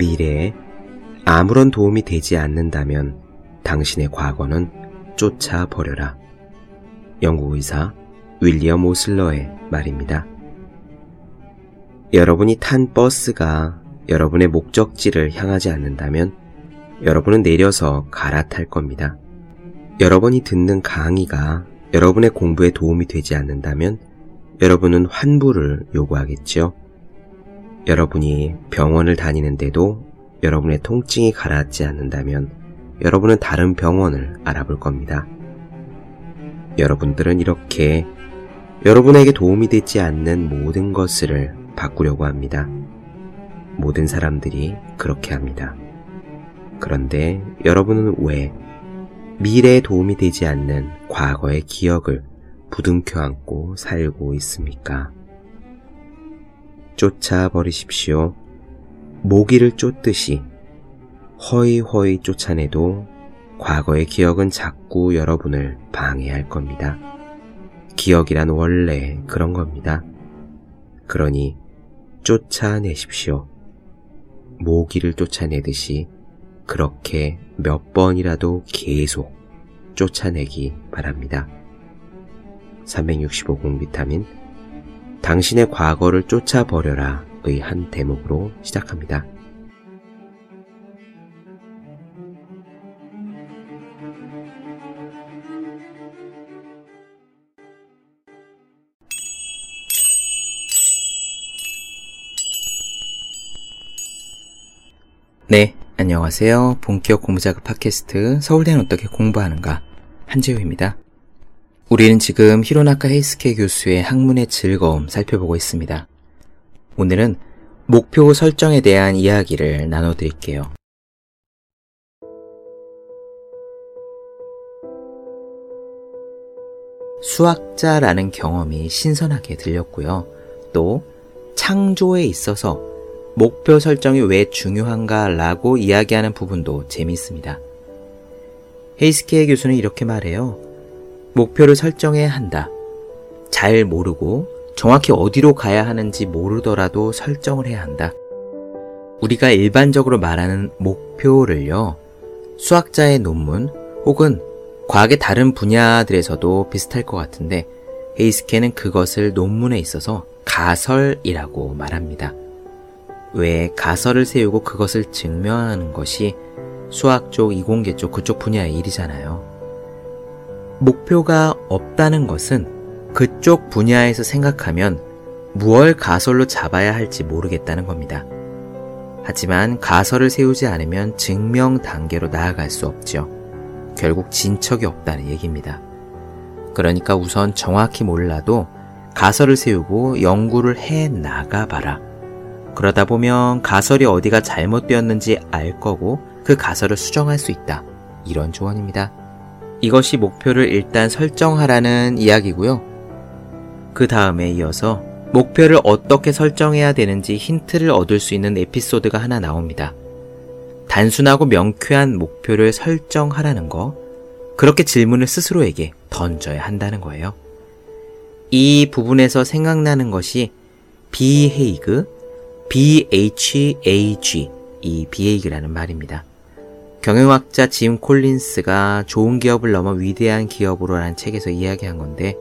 미래에 아무런 도움이 되지 않는다면 당신의 과거는 쫓아버려라. 영국 의사 윌리엄 오슬러의 말입니다. 여러분이 탄 버스가 여러분의 목적지를 향하지 않는다면 여러분은 내려서 갈아탈 겁니다. 여러분이 듣는 강의가 여러분의 공부에 도움이 되지 않는다면 여러분은 환불을 요구하겠죠. 여러분이 병원을 다니는데도 여러분의 통증이 가라앉지 않는다면 여러분은 다른 병원을 알아볼 겁니다. 여러분들은 이렇게 여러분에게 도움이 되지 않는 모든 것을 바꾸려고 합니다. 모든 사람들이 그렇게 합니다. 그런데 여러분은 왜 미래에 도움이 되지 않는 과거의 기억을 부둥켜 안고 살고 있습니까? 쫓아 버리십시오. 모기를 쫓듯이 허이허이 쫓아내도 과거의 기억은 자꾸 여러분을 방해할 겁니다. 기억이란 원래 그런 겁니다. 그러니 쫓아내십시오. 모기를 쫓아내듯이 그렇게 몇 번이라도 계속 쫓아내기 바랍니다. 365공 비타민 당신의 과거를 쫓아버려라 의 한 대목으로 시작합니다. 네, 안녕하세요. 본격 공부자극 팟캐스트 서울대는 어떻게 공부하는가 한재우입니다. 우리는 지금 히로나카 헤이스케 교수의 학문의 즐거움 살펴보고 있습니다. 오늘은 목표 설정에 대한 이야기를 나눠드릴게요. 수학자라는 경험이 신선하게 들렸고요. 또 창조에 있어서 목표 설정이 왜 중요한가라고 이야기하는 부분도 재미있습니다. 헤이스케 교수는 이렇게 말해요. 목표를 설정해야 한다. 잘 모르고 정확히 어디로 가야 하는지 모르더라도 설정을 해야 한다. 우리가 일반적으로 말하는 목표를요, 수학자의 논문 혹은 과학의 다른 분야들에서도 비슷할 것 같은데, 헤이스케는 그것을 논문에 있어서 가설이라고 말합니다. 왜 가설을 세우고 그것을 증명하는 것이 수학 쪽, 이공계 쪽 그쪽 분야의 일이잖아요. 목표가 없다는 것은 그쪽 분야에서 생각하면 무얼 가설로 잡아야 할지 모르겠다는 겁니다. 하지만 가설을 세우지 않으면 증명 단계로 나아갈 수 없죠. 결국 진척이 없다는 얘기입니다. 그러니까 우선 정확히 몰라도 가설을 세우고 연구를 해 나가봐라. 그러다 보면 가설이 어디가 잘못되었는지 알 거고 그 가설을 수정할 수 있다. 이런 조언입니다. 이것이 목표를 일단 설정하라는 이야기고요. 그 다음에 이어서 목표를 어떻게 설정해야 되는지 힌트를 얻을 수 있는 에피소드가 하나 나옵니다. 단순하고 명쾌한 목표를 설정하라는 거, 그렇게 질문을 스스로에게 던져야 한다는 거예요. 이 부분에서 생각나는 것이 비헤이그, BHAG, 이 비헤이그라는 말입니다. 경영학자 짐 콜린스가 좋은 기업을 넘어 위대한 기업으로 라는 책에서 이야기한 건데,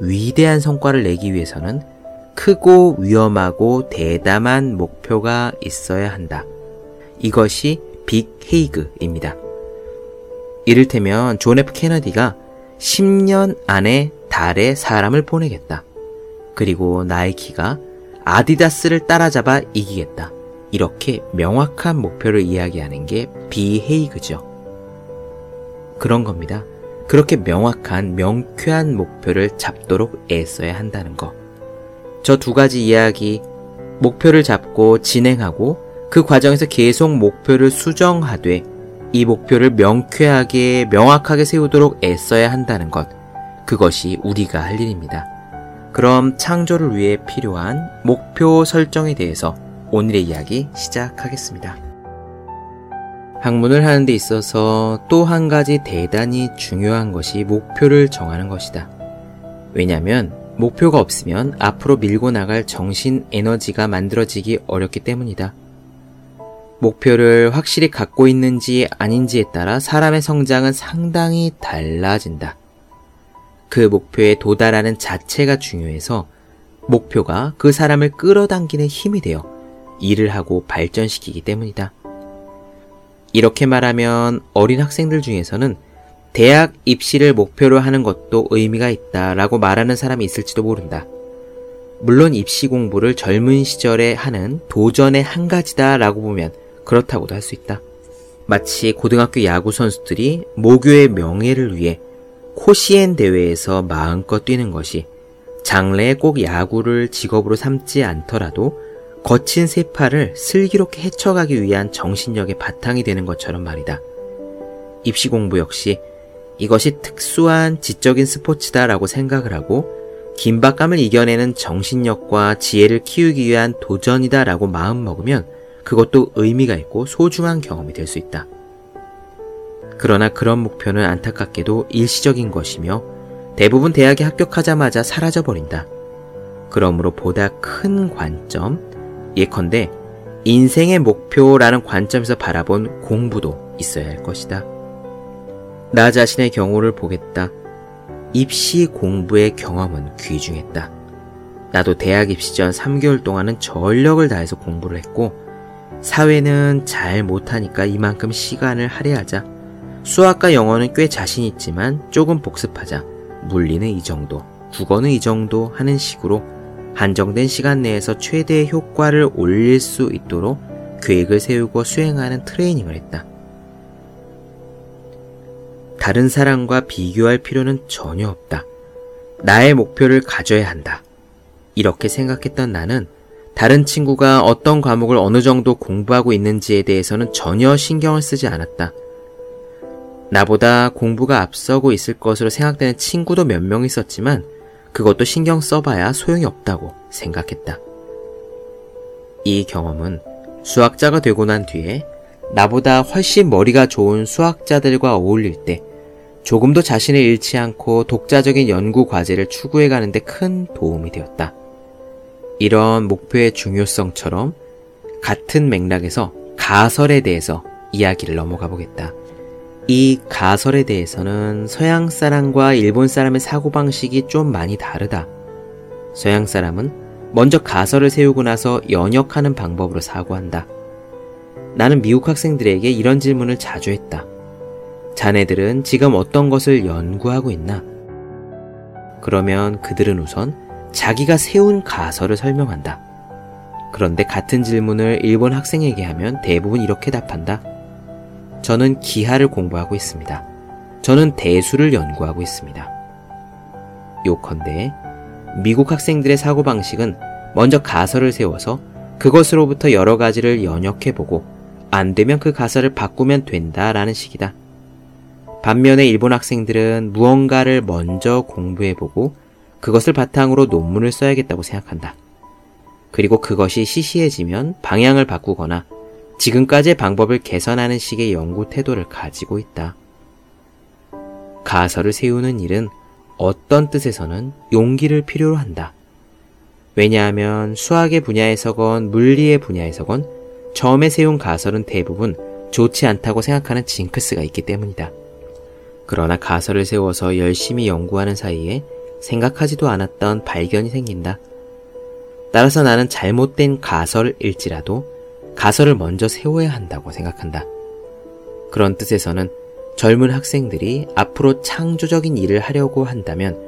위대한 성과를 내기 위해서는 크고 위험하고 대담한 목표가 있어야 한다. 이것이 빅 헤이그입니다. 이를테면 존 F 케네디가 10년 안에 달에 사람을 보내겠다. 그리고 나이키가 아디다스를 따라잡아 이기겠다. 이렇게 명확한 목표를 이야기하는 게 BHAG죠. 그런 겁니다. 그렇게 명확한, 명쾌한 목표를 잡도록 애써야 한다는 거. 저 두 가지 이야기, 목표를 잡고 진행하고 그 과정에서 계속 목표를 수정하되 이 목표를 명쾌하게, 명확하게 세우도록 애써야 한다는 것. 그것이 우리가 할 일입니다. 그럼 창조를 위해 필요한 목표 설정에 대해서 오늘의 이야기 시작하겠습니다. 학문을 하는 데 있어서 또 한 가지 대단히 중요한 것이 목표를 정하는 것이다. 왜냐하면 목표가 없으면 앞으로 밀고 나갈 정신 에너지가 만들어지기 어렵기 때문이다. 목표를 확실히 갖고 있는지 아닌지에 따라 사람의 성장은 상당히 달라진다. 그 목표에 도달하는 자체가 중요해서 목표가 그 사람을 끌어당기는 힘이 되어 일을 하고 발전시키기 때문이다. 이렇게 말하면 어린 학생들 중에서는 대학 입시를 목표로 하는 것도 의미가 있다 라고 말하는 사람이 있을지도 모른다. 물론 입시 공부를 젊은 시절에 하는 도전의 한 가지다 라고 보면 그렇다고도 할 수 있다. 마치 고등학교 야구 선수들이 모교의 명예를 위해 코시엔 대회에서 마음껏 뛰는 것이 장래에 꼭 야구를 직업으로 삼지 않더라도 거친 세파를 슬기롭게 헤쳐가기 위한 정신력의 바탕이 되는 것처럼 말이다. 입시 공부 역시 이것이 특수한 지적인 스포츠다라고 생각을 하고 긴박감을 이겨내는 정신력과 지혜를 키우기 위한 도전이다라고 마음먹으면 그것도 의미가 있고 소중한 경험이 될 수 있다. 그러나 그런 목표는 안타깝게도 일시적인 것이며 대부분 대학에 합격하자마자 사라져버린다. 그러므로 보다 큰 관점, 예컨대 인생의 목표라는 관점에서 바라본 공부도 있어야 할 것이다. 나 자신의 경우를 보겠다. 입시 공부의 경험은 귀중했다. 나도 대학 입시 전 3개월 동안은 전력을 다해서 공부를 했고, 사회는 잘 못하니까 이만큼 시간을 할애하자. 수학과 영어는 꽤 자신 있지만 조금 복습하자. 물리는 이 정도, 국어는 이 정도 하는 식으로 한정된 시간 내에서 최대의 효과를 올릴 수 있도록 계획을 세우고 수행하는 트레이닝을 했다. 다른 사람과 비교할 필요는 전혀 없다. 나의 목표를 가져야 한다. 이렇게 생각했던 나는 다른 친구가 어떤 과목을 어느 정도 공부하고 있는지에 대해서는 전혀 신경을 쓰지 않았다. 나보다 공부가 앞서고 있을 것으로 생각되는 친구도 몇 명 있었지만 그것도 신경 써봐야 소용이 없다고 생각했다. 이 경험은 수학자가 되고 난 뒤에 나보다 훨씬 머리가 좋은 수학자들과 어울릴 때 조금도 자신을 잃지 않고 독자적인 연구 과제를 추구해 가는데 큰 도움이 되었다. 이런 목표의 중요성처럼 같은 맥락에서 가설에 대해서 이야기를 넘어가 보겠다. 이 가설에 대해서는 서양 사람과 일본 사람의 사고방식이 좀 많이 다르다. 서양 사람은 먼저 가설을 세우고 나서 연역하는 방법으로 사고한다. 나는 미국 학생들에게 이런 질문을 자주 했다. 자네들은 지금 어떤 것을 연구하고 있나? 그러면 그들은 우선 자기가 세운 가설을 설명한다. 그런데 같은 질문을 일본 학생에게 하면 대부분 이렇게 답한다. 저는 기하를 공부하고 있습니다. 저는 대수를 연구하고 있습니다. 요컨대 미국 학생들의 사고방식은 먼저 가설을 세워서 그것으로부터 여러 가지를 연역해보고 안 되면 그 가설을 바꾸면 된다라는 식이다. 반면에 일본 학생들은 무언가를 먼저 공부해보고 그것을 바탕으로 논문을 써야겠다고 생각한다. 그리고 그것이 시시해지면 방향을 바꾸거나 지금까지의 방법을 개선하는 식의 연구 태도를 가지고 있다. 가설을 세우는 일은 어떤 뜻에서는 용기를 필요로 한다. 왜냐하면 수학의 분야에서건 물리의 분야에서건 처음에 세운 가설은 대부분 좋지 않다고 생각하는 징크스가 있기 때문이다. 그러나 가설을 세워서 열심히 연구하는 사이에 생각하지도 않았던 발견이 생긴다. 따라서 나는 잘못된 가설일지라도 가설을 먼저 세워야 한다고 생각한다. 그런 뜻에서는 젊은 학생들이 앞으로 창조적인 일을 하려고 한다면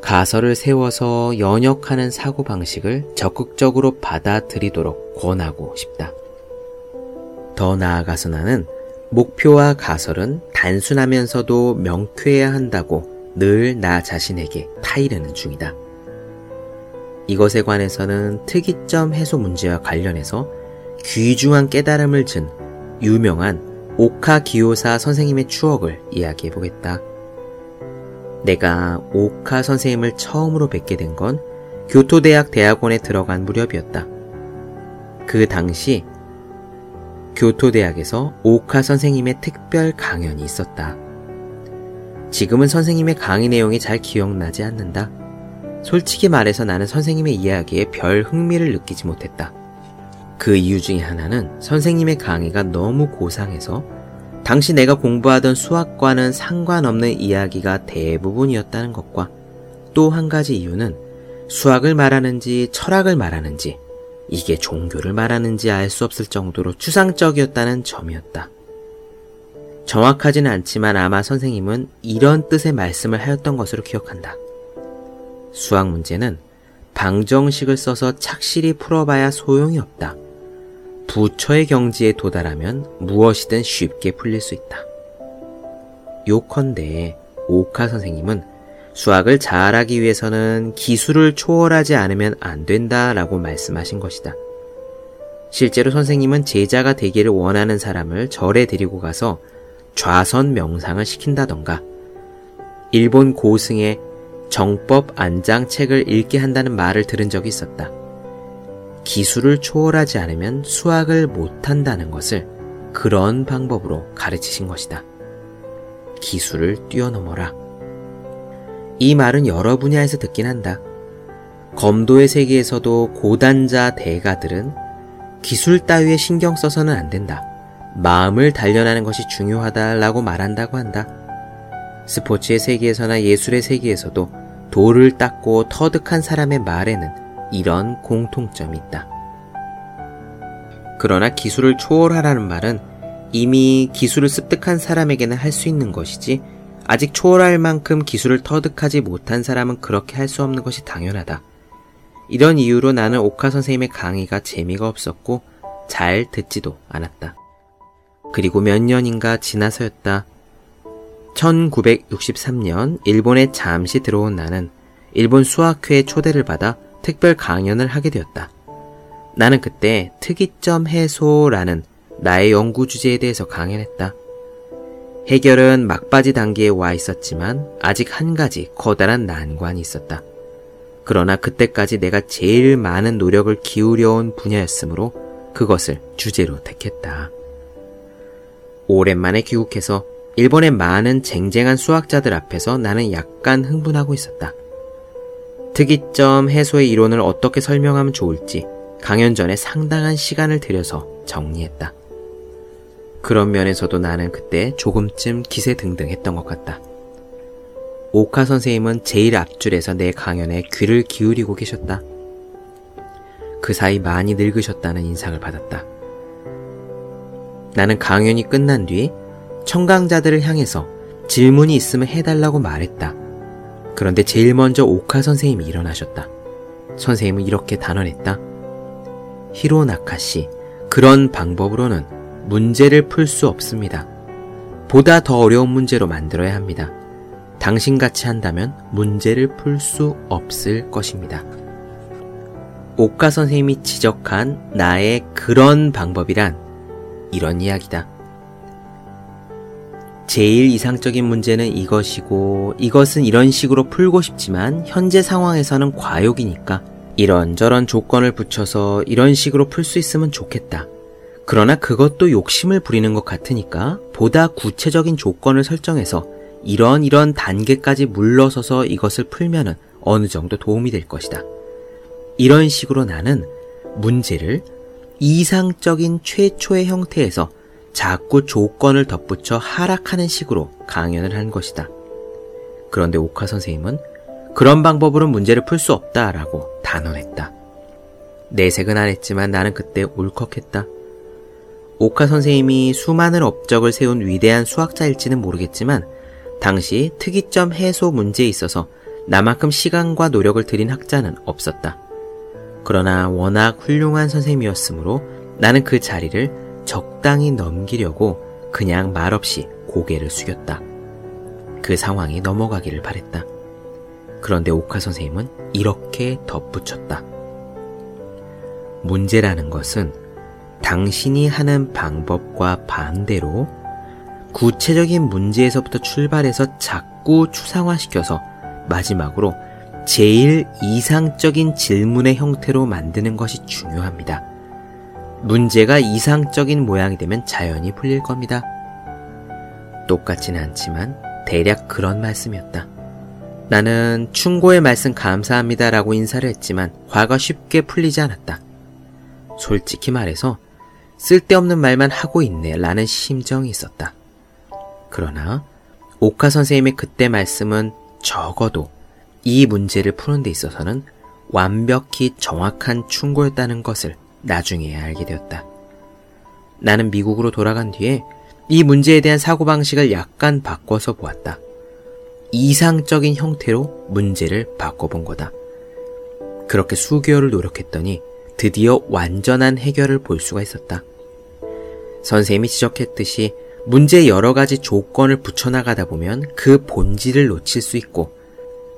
가설을 세워서 연역하는 사고방식을 적극적으로 받아들이도록 권하고 싶다. 더 나아가서 나는 목표와 가설은 단순하면서도 명쾌해야 한다고 늘 나 자신에게 타이르는 중이다. 이것에 관해서는 특이점 해소 문제와 관련해서 귀중한 깨달음을 준 유명한 오카 기요사 선생님의 추억을 이야기해 보겠다. 내가 오카 선생님을 처음으로 뵙게 된 건 교토대학 대학원에 들어간 무렵이었다. 그 당시 교토대학에서 오카 선생님의 특별 강연이 있었다. 지금은 선생님의 강의 내용이 잘 기억나지 않는다. 솔직히 말해서 나는 선생님의 이야기에 별 흥미를 느끼지 못했다. 그 이유 중에 하나는 선생님의 강의가 너무 고상해서 당시 내가 공부하던 수학과는 상관없는 이야기가 대부분이었다는 것과 또 한 가지 이유는 수학을 말하는지 철학을 말하는지 이게 종교를 말하는지 알 수 없을 정도로 추상적이었다는 점이었다. 정확하지는 않지만 아마 선생님은 이런 뜻의 말씀을 하였던 것으로 기억한다. 수학 문제는 방정식을 써서 착실히 풀어봐야 소용이 없다. 부처의 경지에 도달하면 무엇이든 쉽게 풀릴 수 있다. 요컨대 오카 선생님은 수학을 잘하기 위해서는 기술을 초월하지 않으면 안 된다 라고 말씀하신 것이다. 실제로 선생님은 제자가 되기를 원하는 사람을 절에 데리고 가서 좌선 명상을 시킨다던가 일본 고승의 정법 안장 책을 읽게 한다는 말을 들은 적이 있었다. 기술을 초월하지 않으면 수학을 못한다는 것을 그런 방법으로 가르치신 것이다. 기술을 뛰어넘어라. 이 말은 여러 분야에서 듣긴 한다. 검도의 세계에서도 고단자 대가들은 기술 따위에 신경 써서는 안 된다. 마음을 단련하는 것이 중요하다라고 말한다고 한다. 스포츠의 세계에서나 예술의 세계에서도 돌을 닦고 터득한 사람의 말에는 이런 공통점이 있다. 그러나 기술을 초월하라는 말은 이미 기술을 습득한 사람에게는 할 수 있는 것이지 아직 초월할 만큼 기술을 터득하지 못한 사람은 그렇게 할 수 없는 것이 당연하다. 이런 이유로 나는 오카 선생님의 강의가 재미가 없었고 잘 듣지도 않았다. 그리고 몇 년인가 지나서였다. 1963년 일본에 잠시 들어온 나는 일본 수학회에 초대를 받아 특별 강연을 하게 되었다. 나는 그때 특이점 해소라는 나의 연구 주제에 대해서 강연했다. 해결은 막바지 단계에 와 있었지만 아직 한 가지 커다란 난관이 있었다. 그러나 그때까지 내가 제일 많은 노력을 기울여온 분야였으므로 그것을 주제로 택했다. 오랜만에 귀국해서 일본의 많은 쟁쟁한 수학자들 앞에서 나는 약간 흥분하고 있었다. 특이점 해소의 이론을 어떻게 설명하면 좋을지 강연 전에 상당한 시간을 들여서 정리했다. 그런 면에서도 나는 그때 조금쯤 기세등등했던 것 같다. 오카 선생님은 제일 앞줄에서 내 강연에 귀를 기울이고 계셨다. 그 사이 많이 늙으셨다는 인상을 받았다. 나는 강연이 끝난 뒤 청강자들을 향해서 질문이 있으면 해달라고 말했다. 그런데 제일 먼저 오카 선생님이 일어나셨다. 선생님은 이렇게 단언했다. 히로나카 씨, 그런 방법으로는 문제를 풀 수 없습니다. 보다 더 어려운 문제로 만들어야 합니다. 당신같이 한다면 문제를 풀 수 없을 것입니다. 오카 선생님이 지적한 나의 그런 방법이란 이런 이야기다. 제일 이상적인 문제는 이것이고 이것은 이런 식으로 풀고 싶지만 현재 상황에서는 과욕이니까 이런저런 조건을 붙여서 이런 식으로 풀 수 있으면 좋겠다. 그러나 그것도 욕심을 부리는 것 같으니까 보다 구체적인 조건을 설정해서 이런 이런 단계까지 물러서서 이것을 풀면은 어느 정도 도움이 될 것이다. 이런 식으로 나는 문제를 이상적인 최초의 형태에서 자꾸 조건을 덧붙여 하락하는 식으로 강연을 한 것이다. 그런데 오카 선생님은 그런 방법으로 문제를 풀 수 없다라고 단언했다. 내색은 안 했지만 나는 그때 울컥했다. 오카 선생님이 수많은 업적을 세운 위대한 수학자일지는 모르겠지만 당시 특이점 해소 문제에 있어서 나만큼 시간과 노력을 들인 학자는 없었다. 그러나 워낙 훌륭한 선생님이었으므로 나는 그 자리를 적당히 넘기려고 그냥 말없이 고개를 숙였다. 그 상황이 넘어가기를 바랬다. 그런데 오카 선생님은 이렇게 덧붙였다. 문제라는 것은 당신이 하는 방법과 반대로 구체적인 문제에서부터 출발해서 자꾸 추상화시켜서 마지막으로 제일 이상적인 질문의 형태로 만드는 것이 중요합니다. 문제가 이상적인 모양이 되면 자연히 풀릴 겁니다. 똑같지는 않지만 대략 그런 말씀이었다. 나는 충고의 말씀 감사합니다 라고 인사를 했지만 화가 쉽게 풀리지 않았다. 솔직히 말해서 쓸데없는 말만 하고 있네 라는 심정이 있었다. 그러나 오카 선생님의 그때 말씀은 적어도 이 문제를 푸는 데 있어서는 완벽히 정확한 충고였다는 것을 나중에 알게 되었다. 나는 미국으로 돌아간 뒤에 이 문제에 대한 사고방식을 약간 바꿔서 보았다. 이상적인 형태로 문제를 바꿔본 거다. 그렇게 수개월을 노력했더니 드디어 완전한 해결을 볼 수가 있었다. 선생님이 지적했듯이 문제에 여러 가지 조건을 붙여나가다 보면 그 본질을 놓칠 수 있고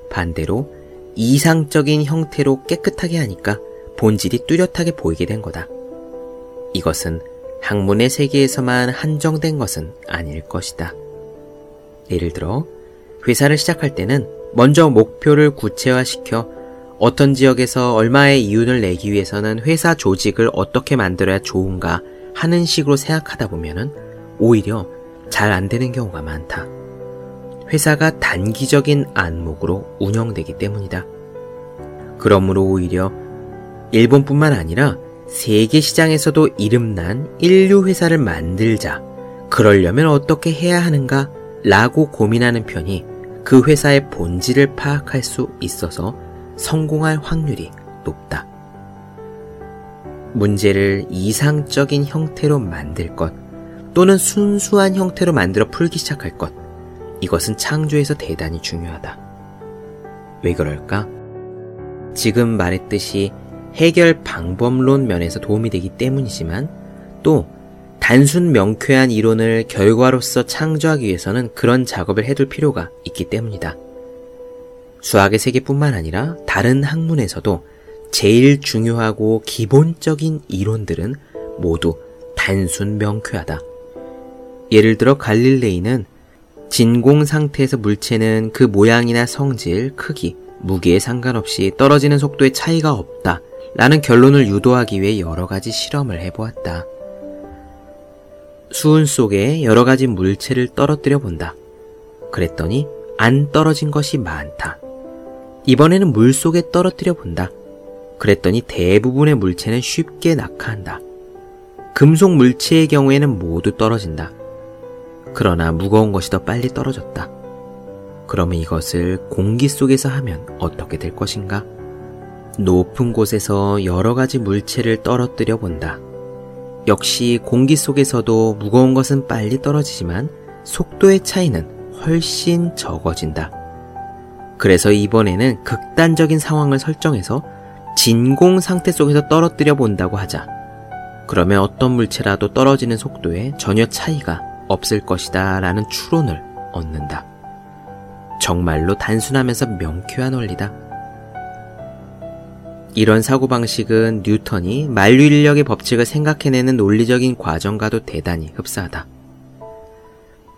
반대로 이상적인 형태로 깨끗하게 하니까 본질이 뚜렷하게 보이게 된 거다. 이것은 학문의 세계에서만 한정된 것은 아닐 것이다. 예를 들어, 회사를 시작할 때는 먼저 목표를 구체화시켜 어떤 지역에서 얼마의 이윤을 내기 위해서는 회사 조직을 어떻게 만들어야 좋은가 하는 식으로 생각하다 보면은 오히려 잘 안 되는 경우가 많다. 회사가 단기적인 안목으로 운영되기 때문이다. 그러므로 오히려 일본뿐만 아니라 세계 시장에서도 이름난 인류 회사를 만들자. 그러려면 어떻게 해야 하는가? 라고 고민하는 편이 그 회사의 본질을 파악할 수 있어서 성공할 확률이 높다. 문제를 이상적인 형태로 만들 것 또는 순수한 형태로 만들어 풀기 시작할 것. 이것은 창조에서 대단히 중요하다. 왜 그럴까? 지금 말했듯이 해결 방법론 면에서 도움이 되기 때문이지만 또 단순 명쾌한 이론을 결과로서 창조하기 위해서는 그런 작업을 해둘 필요가 있기 때문이다. 수학의 세계뿐만 아니라 다른 학문에서도 제일 중요하고 기본적인 이론들은 모두 단순 명쾌하다. 예를 들어 갈릴레이는 진공 상태에서 물체는 그 모양이나 성질, 크기, 무게에 상관없이 떨어지는 속도에 차이가 없다. 라는 결론을 유도하기 위해 여러 가지 실험을 해보았다. 수은 속에 여러 가지 물체를 떨어뜨려 본다. 그랬더니 안 떨어진 것이 많다. 이번에는 물 속에 떨어뜨려 본다. 그랬더니 대부분의 물체는 쉽게 낙하한다. 금속 물체의 경우에는 모두 떨어진다. 그러나 무거운 것이 더 빨리 떨어졌다. 그러면 이것을 공기 속에서 하면 어떻게 될 것인가? 높은 곳에서 여러 가지 물체를 떨어뜨려 본다. 역시 공기 속에서도 무거운 것은 빨리 떨어지지만 속도의 차이는 훨씬 적어진다. 그래서 이번에는 극단적인 상황을 설정해서 진공 상태 속에서 떨어뜨려 본다고 하자. 그러면 어떤 물체라도 떨어지는 속도에 전혀 차이가 없을 것이다 라는 추론을 얻는다. 정말로 단순하면서 명쾌한 원리다. 이런 사고방식은 뉴턴이 만류인력의 법칙을 생각해내는 논리적인 과정과도 대단히 흡사하다.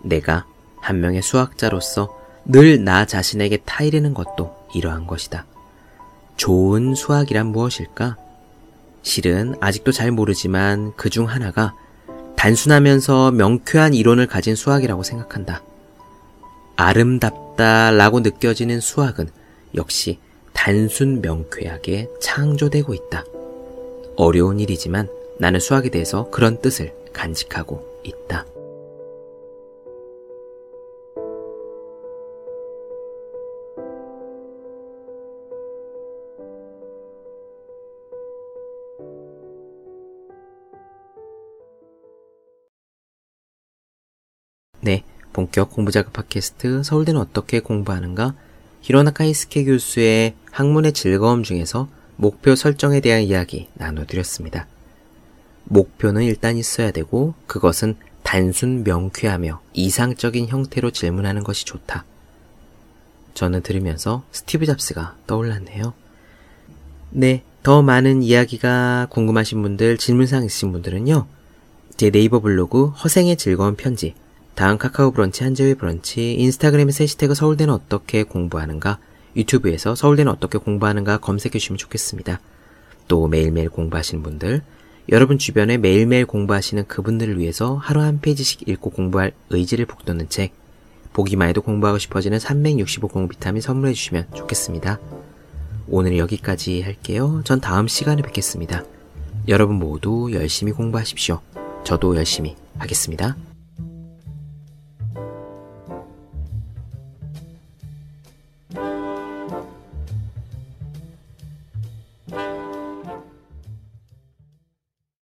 내가 한 명의 수학자로서 늘 나 자신에게 타이르는 것도 이러한 것이다. 좋은 수학이란 무엇일까? 실은 아직도 잘 모르지만 그 중 하나가 단순하면서 명쾌한 이론을 가진 수학이라고 생각한다. 아름답다 라고 느껴지는 수학은 역시 단순 명쾌하게 창조되고 있다. 어려운 일이지만 나는 수학에 대해서 그런 뜻을 간직하고 있다. 네, 본격 공부자극 팟캐스트 서울대는 어떻게 공부하는가? 히로나카 이스케 교수의 학문의 즐거움 중에서 목표 설정에 대한 이야기 나눠드렸습니다. 목표는 일단 있어야 되고 그것은 단순 명쾌하며 이상적인 형태로 질문하는 것이 좋다. 저는 들으면서 스티브 잡스가 떠올랐네요. 네, 더 많은 이야기가 궁금하신 분들, 질문사항 있으신 분들은요. 제 네이버 블로그 허생의 즐거운 편지 다음 카카오 브런치 한재의 브런치, 인스타그램에서 해시태그 서울대는 어떻게 공부하는가, 유튜브에서 서울대는 어떻게 공부하는가 검색해 주시면 좋겠습니다. 또 매일매일 공부하시는 분들, 여러분 주변에 매일매일 공부하시는 그분들을 위해서 하루 한 페이지씩 읽고 공부할 의지를 북돋는 책, 보기만 해도 공부하고 싶어지는 365 공 비타민 선물해 주시면 좋겠습니다. 오늘 여기까지 할게요. 전 다음 시간에 뵙겠습니다. 여러분 모두 열심히 공부하십시오. 저도 열심히 하겠습니다.